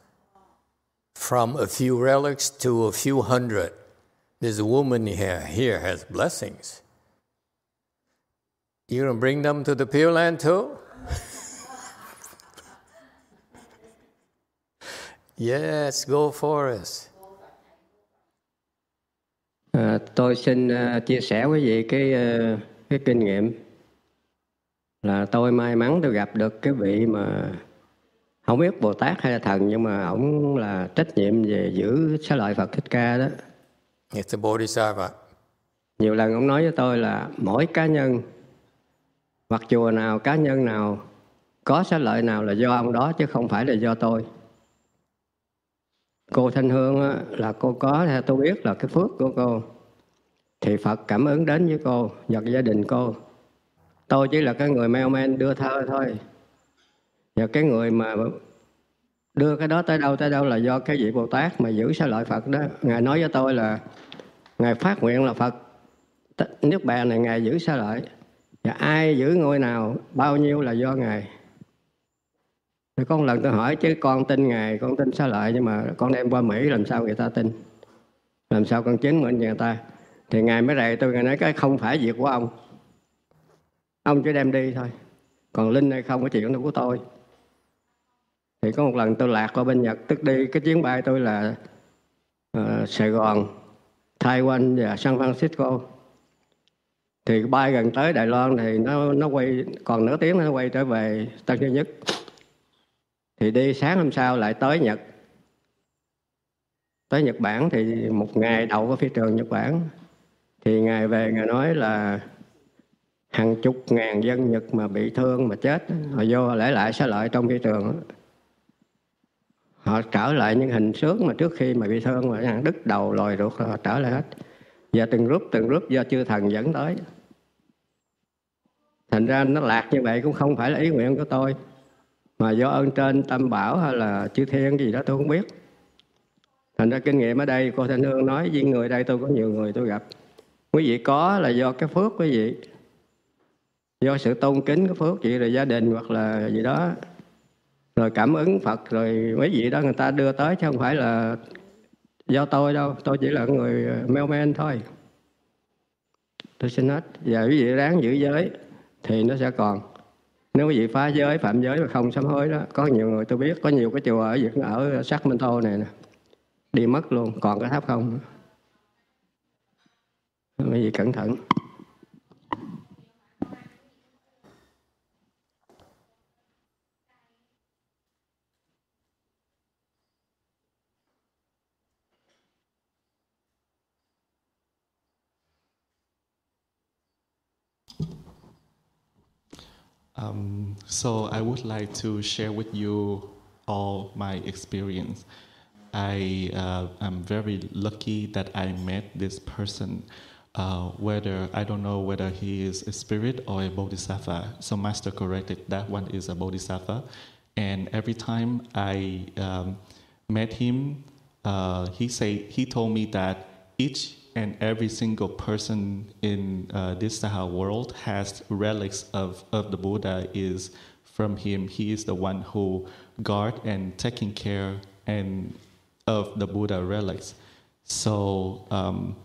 [SPEAKER 1] From a few relics to a few hundred. This woman here, here has blessings. You gonna bring them to the Pure Land too? yes, go for us.
[SPEAKER 2] À, tôi xin uh, chia sẻ với vị cái uh, cái kinh nghiệm là tôi may mắn tôi gặp được cái vị mà không biết Bồ Tát hay là thần nhưng mà ổng là trách nhiệm về giữ xá lợi Phật Thích Ca đó.
[SPEAKER 1] It's a Bodhisattva.
[SPEAKER 2] Nhiều lần ông nói với tôi là mỗi cá nhân hoặc chùa nào cá nhân nào có xá lợi nào là do ông đó chứ không phải là do tôi. Cô Thanh Hương á, là cô có theo tôi biết là cái phước của cô thì Phật cảm ứng đến với cô và gia đình cô. Tôi chỉ là cái người mailman đưa thơ thôi và cái người mà đưa cái đó tới đâu tới đâu là do cái vị Bồ Tát mà giữ sao lợi Phật đó. Ngài nói với tôi là ngài phát nguyện là Phật. Nước bè này ngài giữ sao lợi. Và ai giữ ngôi nào, bao nhiêu là do ngài. Thì có một lần tôi hỏi, chứ con tin ngài, con tin sao lợi nhưng mà con đem qua Mỹ làm sao người ta tin? Làm sao con chứng minh người ta? Thì ngài mới rầy tôi, ngài nói, cái không phải việc của ông. Ông chỉ đem đi thôi. Còn linh hay không có chuyện đó của tôi thì có một lần tôi lạc qua bên Nhật tức đi cái chuyến bay tôi là uh, Sài Gòn Taiwan và San Francisco. Thì bay gần tới Đài Loan thì nó nó quay còn nửa tiếng nó quay trở về Tân Sơn Nhất. Thì đi sáng hôm sau lại tới Nhật. Tới Nhật Bản thì một ngày đầu ở phi trường Nhật Bản. Thì ngài về ngài nói là hàng chục ngàn dân Nhật mà bị thương mà chết. Họ vô lễ lại xá lợi trong phi trường họ trở lại những hình sướng mà trước khi mà bị thương mà đứt đầu lòi ruột họ trở lại hết. Và từng rút từng rút do chư thần dẫn tới. Thành ra nó lạc như vậy cũng không phải là ý nguyện của tôi, mà do ơn trên tâm bảo hay là chư thiên gì đó tôi không biết. Thành ra kinh nghiệm ở đây, cô thanh hương nói với người đây tôi có nhiều người tôi gặp. Quý vị có là do cái phước quý vị, do sự tôn kính cái phước, vậy rồi gia đình hoặc là gì đó rồi cảm ứng Phật, rồi mấy vị đó người ta đưa tới, chứ không phải là do tôi đâu. Tôi chỉ là người ờ, mailman thôi. Tôi xin hết. Và quý vị ráng giữ giới thì nó sẽ còn. Nếu quý vị phá giới, phạm giới mà không sám hối đó, có nhiều người tôi biết, có nhiều cái chùa ở Việt ở Sacramento này nè, đi mất luôn, còn cái tháp không quý vị cẩn thận.
[SPEAKER 3] Um, so I would like to share with you all my experience. I uh, am very lucky that I met this person. Uh, whether I don't know whether he is a spirit or a bodhisattva. So master corrected that one is a bodhisattva, and every time I um, met him, uh, he say he told me that each and every single person in uh, this Saha world has relics of, of the Buddha is from him. He is the one who guard and taking care and of the Buddha relics. So um,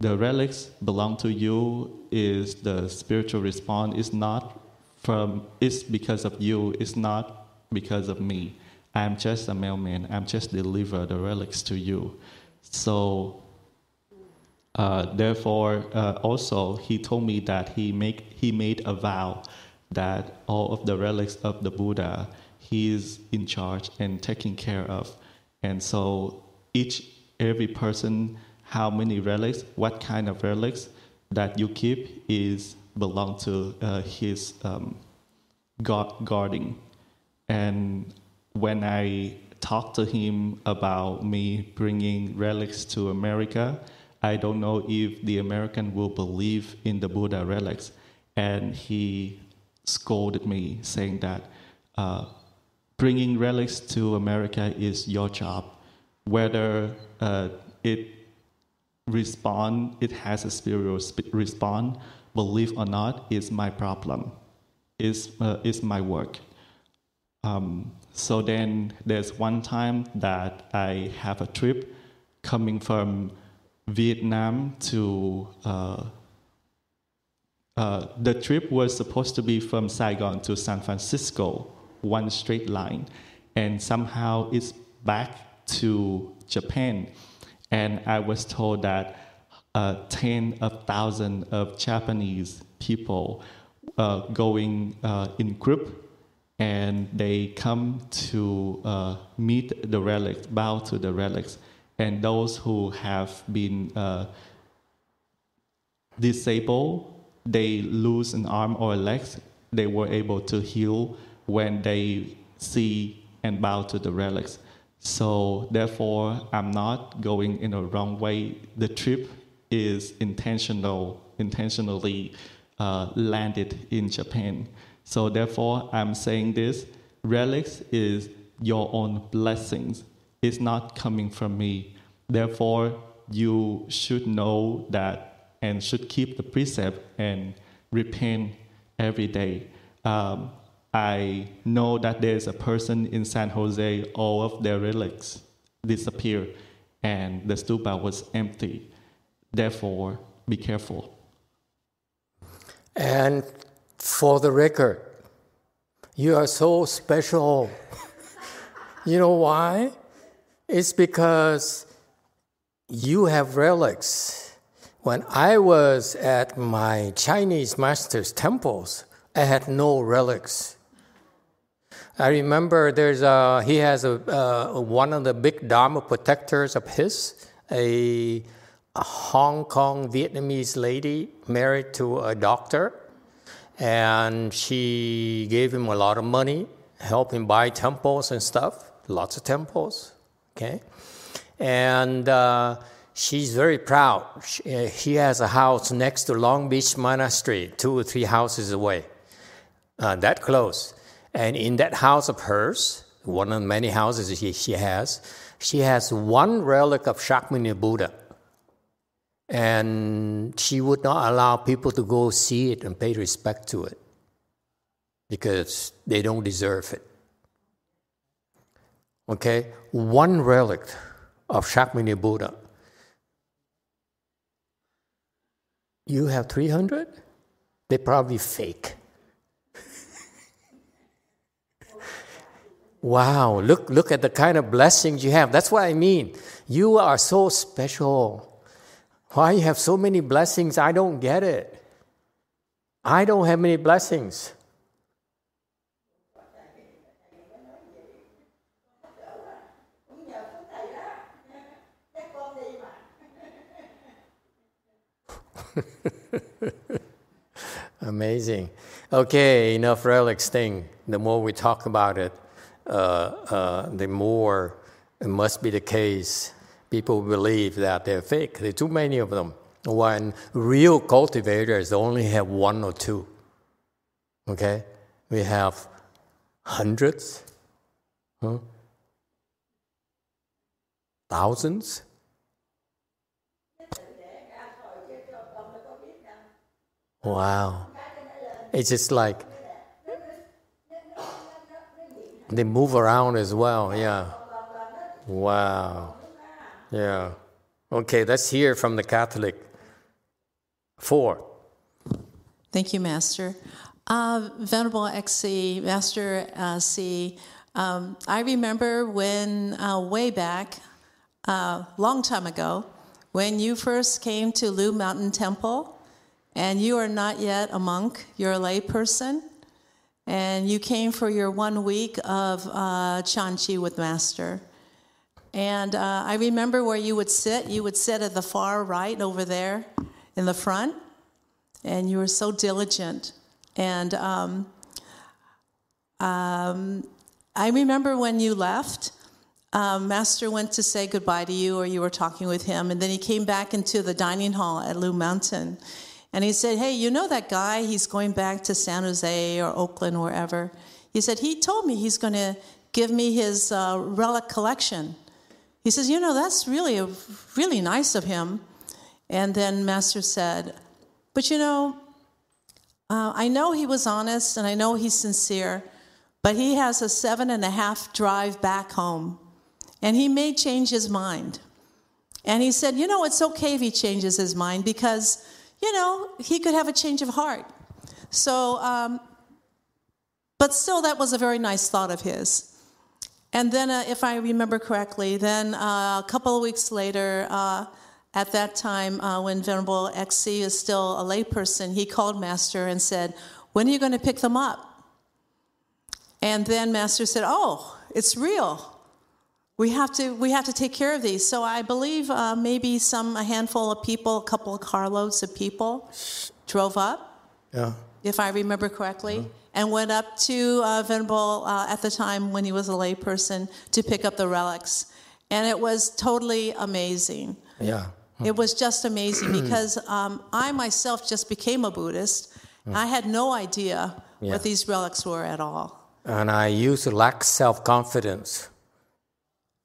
[SPEAKER 3] the relics belong to you is the spiritual response is not from it's because of you, it's not because of me. I'm just a mailman. I'm just deliver the relics to you. So uh, therefore, uh, also he told me that he make he made a vow that all of the relics of the Buddha he is in charge and taking care of, and so each every person how many relics, what kind of relics that you keep is belong to uh, his um, guarding, and when I talked to him about me bringing relics to America I don't know if the American will believe in the Buddha relics. And he scolded me, saying that uh, bringing relics to America is your job. Whether uh, it respond, it has a spiritual sp- respond, believe or not, is my problem. is, uh, is my work. Um, so then there's one time that I have a trip coming from Vietnam to uh, uh, the trip was supposed to be from Saigon to San Francisco, one straight line, and somehow it's back to Japan. And I was told that uh, 10 of thousands of Japanese people uh, going uh, in group and they come to uh, meet the relics, bow to the relics. And those who have been uh, disabled, they lose an arm or a leg, they were able to heal when they see and bow to the relics. So therefore, I'm not going in a wrong way. The trip is intentional, intentionally uh, landed in Japan. So therefore, I'm saying this: relics is your own blessings. It's not coming from me. Therefore, you should know that and should keep the precept and repent every day. Um, I know that there's a person in San Jose, all of their relics disappeared, and the stupa was empty. Therefore, be careful.
[SPEAKER 1] And for the record, you are so special. you know why? It's because you have relics. When I was at my Chinese master's temples, I had no relics. I remember there's a, he has a, one of the big Dharma protectors of his, a, a Hong Kong Vietnamese lady married to a doctor, and she gave him a lot of money, helped him buy temples and stuff, lots of temples, okay? And uh, she's very proud. She, uh, has a house next to Long Beach Monastery, two or three houses away, uh, that close. And in that house of hers, one of many houses she, she has, she has one relic of Shakyamuni Buddha. And she would not allow people to go see it and pay respect to it because they don't deserve it. Okay? One relic of Shakyamuni Buddha. You have 300? They probably fake. Wow, look, look at the kind of blessings you have. That's what I mean. You are so special. Why you have so many blessings? I don't get it. I don't have many blessings. Amazing. Okay, enough relics thing. The more we talk about it, uh, uh, the more it must be the case. People believe that they're fake. There are too many of them. When real cultivators only have one or two. Okay? We have hundreds, huh? thousands. Wow. It's just like they move around as well, yeah. Wow. Yeah. Okay, let's hear from the Catholic. Four.
[SPEAKER 12] Thank you, Master. Uh, Venerable XC, Master uh, C, um, I remember when, uh, way back, a uh, long time ago, when you first came to Lu Mountain Temple, and you are not yet a monk, you're a lay person, and you came for your one week of uh, Chanchi with Master. And uh, I remember where you would sit. You would sit at the far right over there in the front, and you were so diligent. And um, um, I remember when you left, um, Master went to say goodbye to you, or you were talking with him, and then he came back into the dining hall at Lu Mountain. And he said, Hey, you know that guy? He's going back to San Jose or Oakland or wherever. He said, He told me he's going to give me his uh, relic collection. He says, You know, that's really, a, really nice of him. And then Master said, But you know, uh, I know he was honest and I know he's sincere, but he has a seven and a half drive back home. And he may change his mind. And he said, You know, it's okay if he changes his mind because, you know, he could have a change of heart. So, um, but still, that was a very nice thought of his. And then, uh, if I remember correctly, then uh, a couple of weeks later, uh, at that time, uh, when Venerable XC is still a layperson, he called Master and said, When are you going to pick them up? And then Master said, Oh, it's real. We have to, we have to take care of these. So I believe uh, maybe some, a handful of people, a couple of carloads of people drove up,
[SPEAKER 1] Yeah.
[SPEAKER 12] if I remember correctly, and went up to uh, Venerable uh, at the time when he was a layperson to pick up the relics. And it was totally amazing.
[SPEAKER 1] Yeah.
[SPEAKER 12] It was just amazing because um, I myself just became a Buddhist. I had no idea
[SPEAKER 1] Yeah.
[SPEAKER 12] what these relics were at all.
[SPEAKER 1] And I used to lack self confidence.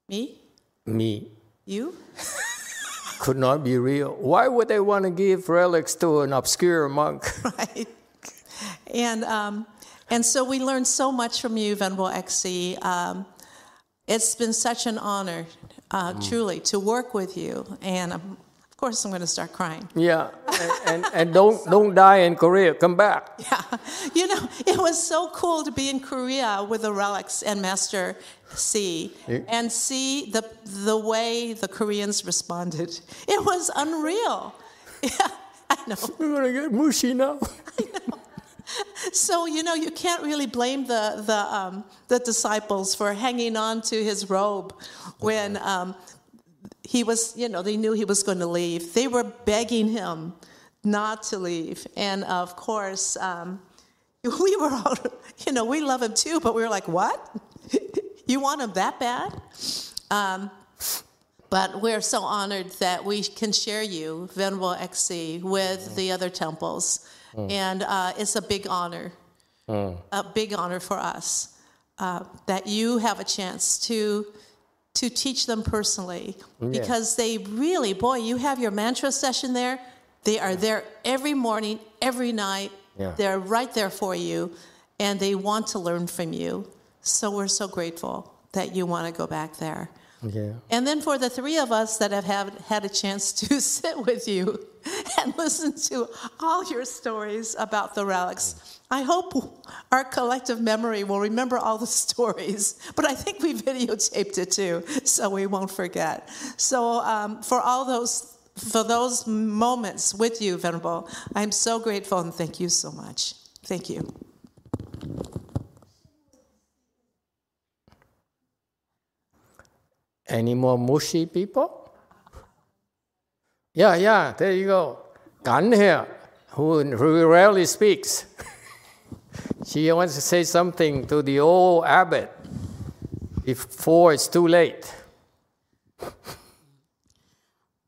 [SPEAKER 12] Me?
[SPEAKER 1] Me
[SPEAKER 12] You?
[SPEAKER 1] could not be real. Why would they want to give relics to an obscure monk?
[SPEAKER 12] right. And um, and so we learned so much from you, Venerable XC. Um, it's been such an honor, uh, truly, to work with you. And um, of course, I'm going to start crying.
[SPEAKER 1] Yeah, and, and, and don't don't die in Korea. Come back.
[SPEAKER 12] Yeah, you know, it was so cool to be in Korea with the relics and Master C
[SPEAKER 1] Yeah.
[SPEAKER 12] and see the the way the Koreans responded. It was unreal. Yeah, I know.
[SPEAKER 1] We're gonna get mushy now.
[SPEAKER 12] So you know, you can't really blame the the um, the disciples for hanging on to his robe when um, he was. You know, they knew he was going to leave. They were begging him not to leave, and of course, um, we were all. You know, we love him too, but we were like, "What? you want him that bad?" Um, but we're so honored that we can share you, Venerable XC, with the other temples. And uh, it's a big honor, a big honor for us uh, that you have a chance to to teach them personally mm, because they really, boy, you have your mantra session there. They are there every morning, every night.
[SPEAKER 1] Yeah.
[SPEAKER 12] They're right there for you, and they want to learn from you. So we're so grateful that you want to go back there.
[SPEAKER 1] Yeah.
[SPEAKER 12] And then for the three of us that have had, had a chance to sit with you and listen to all your stories about the relics, mm. I hope our collective memory will remember all the stories. But I think we videotaped it too, so we won't forget. So um, for all those for those moments with you, Venerable, I'm so grateful and thank you so much. Thank you.
[SPEAKER 1] Any more mushy people? Yeah, yeah, there you go. Gan here, who, who rarely speaks. she wants to say something to the old abbot before it's too late.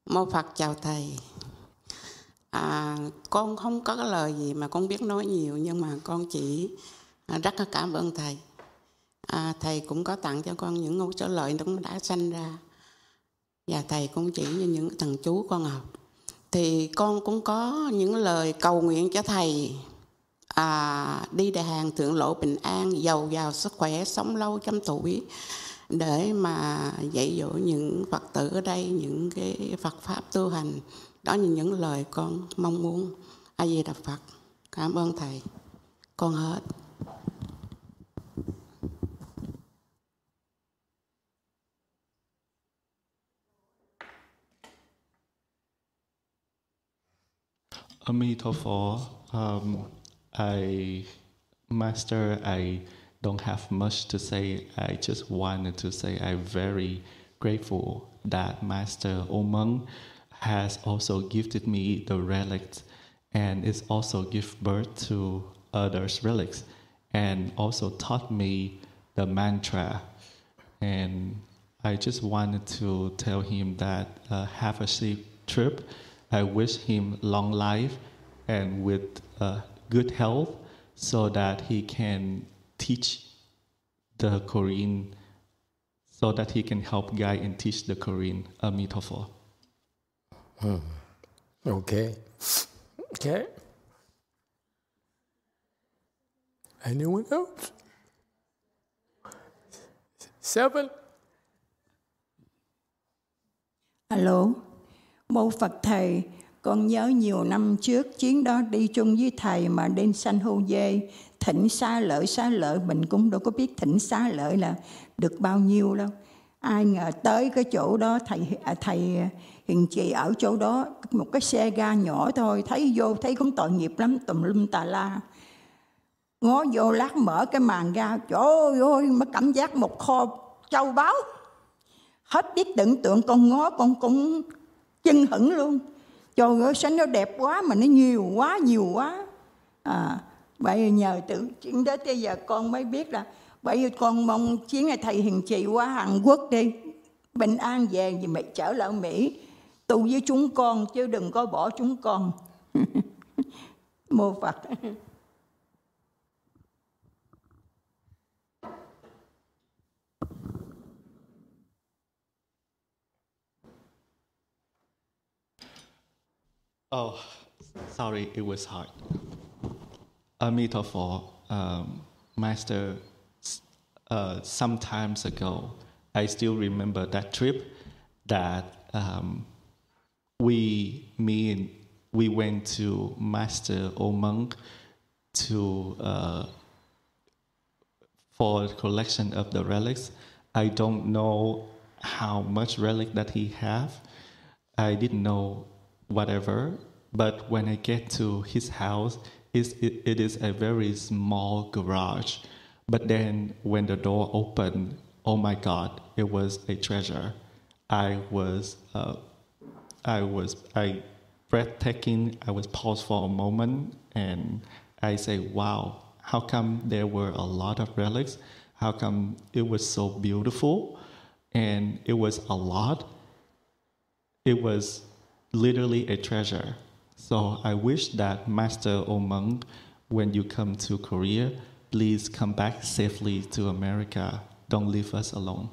[SPEAKER 13] Mô Phật chào thầy. À, con không có cái lời gì mà con biết nói nhiều nhưng mà con chỉ à, rất là cảm ơn thầy. À, thầy cũng có tặng cho con những câu trở lợi cũng đã sanh ra và thầy cũng chỉ như những thằng chú con học. Thì con cũng có những lời cầu nguyện cho thầy à, đi đại hàng thượng lộ bình an, giàu giàu sức khỏe, sống lâu trăm tuổi. Để mà dạy dỗ những Phật tử ở đây những cái Phật pháp tu hành. Đó là những lời con mong muốn. A di đà Phật. Cảm ơn thầy. Con hết.
[SPEAKER 3] Amitabha, um, I, Master, I don't have much to say. I just wanted to say I'm very grateful that Master Omeng has also gifted me the relics and it's also give birth to others relics and also taught me the mantra and I just wanted to tell him that uh, have a safe trip. I wish him long life and with uh, good health so that he can teach the Korean, so that he can help guide and teach the Korean Amitabha.
[SPEAKER 1] Hmm. Okay. Okay. Anyone else? Seven.
[SPEAKER 11] Alo, mô Phật Thầy, con nhớ nhiều năm trước chuyến đó đi chung với Thầy mà đến San Jose, thỉnh xá lợi xá lợi, mình cũng đâu có biết thỉnh xá lợi là được bao nhiêu đâu. Ai ngờ tới cái chỗ đó thầy à, thầy à, hiền chị ở chỗ đó một cái xe ga nhỏ thôi thấy vô thấy cũng tội nghiệp lắm tùm lum tà la. Ngó vô lát mở cái màn ra trời ơi mới cảm giác một kho châu báu. Hết biết tưởng tượng con ngó con cũng chân hững luôn trời ơi sánh nó đẹp quá mà nó nhiều quá nhiều quá. À vậy nhờ tự chuyện đến bây giờ con mới biết là vậy con mong chuyến này thầy hiền trị qua Hàn Quốc đi, bình an về vì mẹ trở lại Mỹ. Tu với chúng con chứ đừng có bỏ chúng con. Mô Phật.
[SPEAKER 3] Oh, sorry, it was hard. Amitofo, um, Master, uh, some times ago, I still remember that trip that um, we, me and we went to Master Omung to uh, for collection of the relics. I don't know how much relic that he have. I didn't know whatever. But when I get to his house, it, it is a very small garage. But then when the door opened, oh my God, it was a treasure. I was, uh, I was, I breathtaking. I was paused for a moment, and I say, "Wow, how come there were a lot of relics? How come it was so beautiful?" And it was a lot. It was literally a treasure. So I wish that Master Omung, when you come to Korea, please come back safely to America. Don't leave us alone.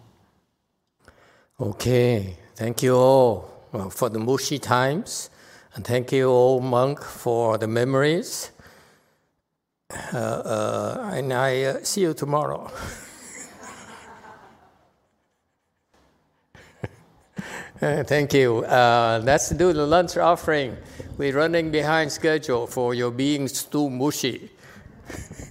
[SPEAKER 1] Okay, thank you all for the mushy times, and thank you all, monk, for the memories. Uh, uh, and I uh, see you tomorrow. Thank you. Uh, let's do the lunch offering. We're running behind schedule for your being too mushy.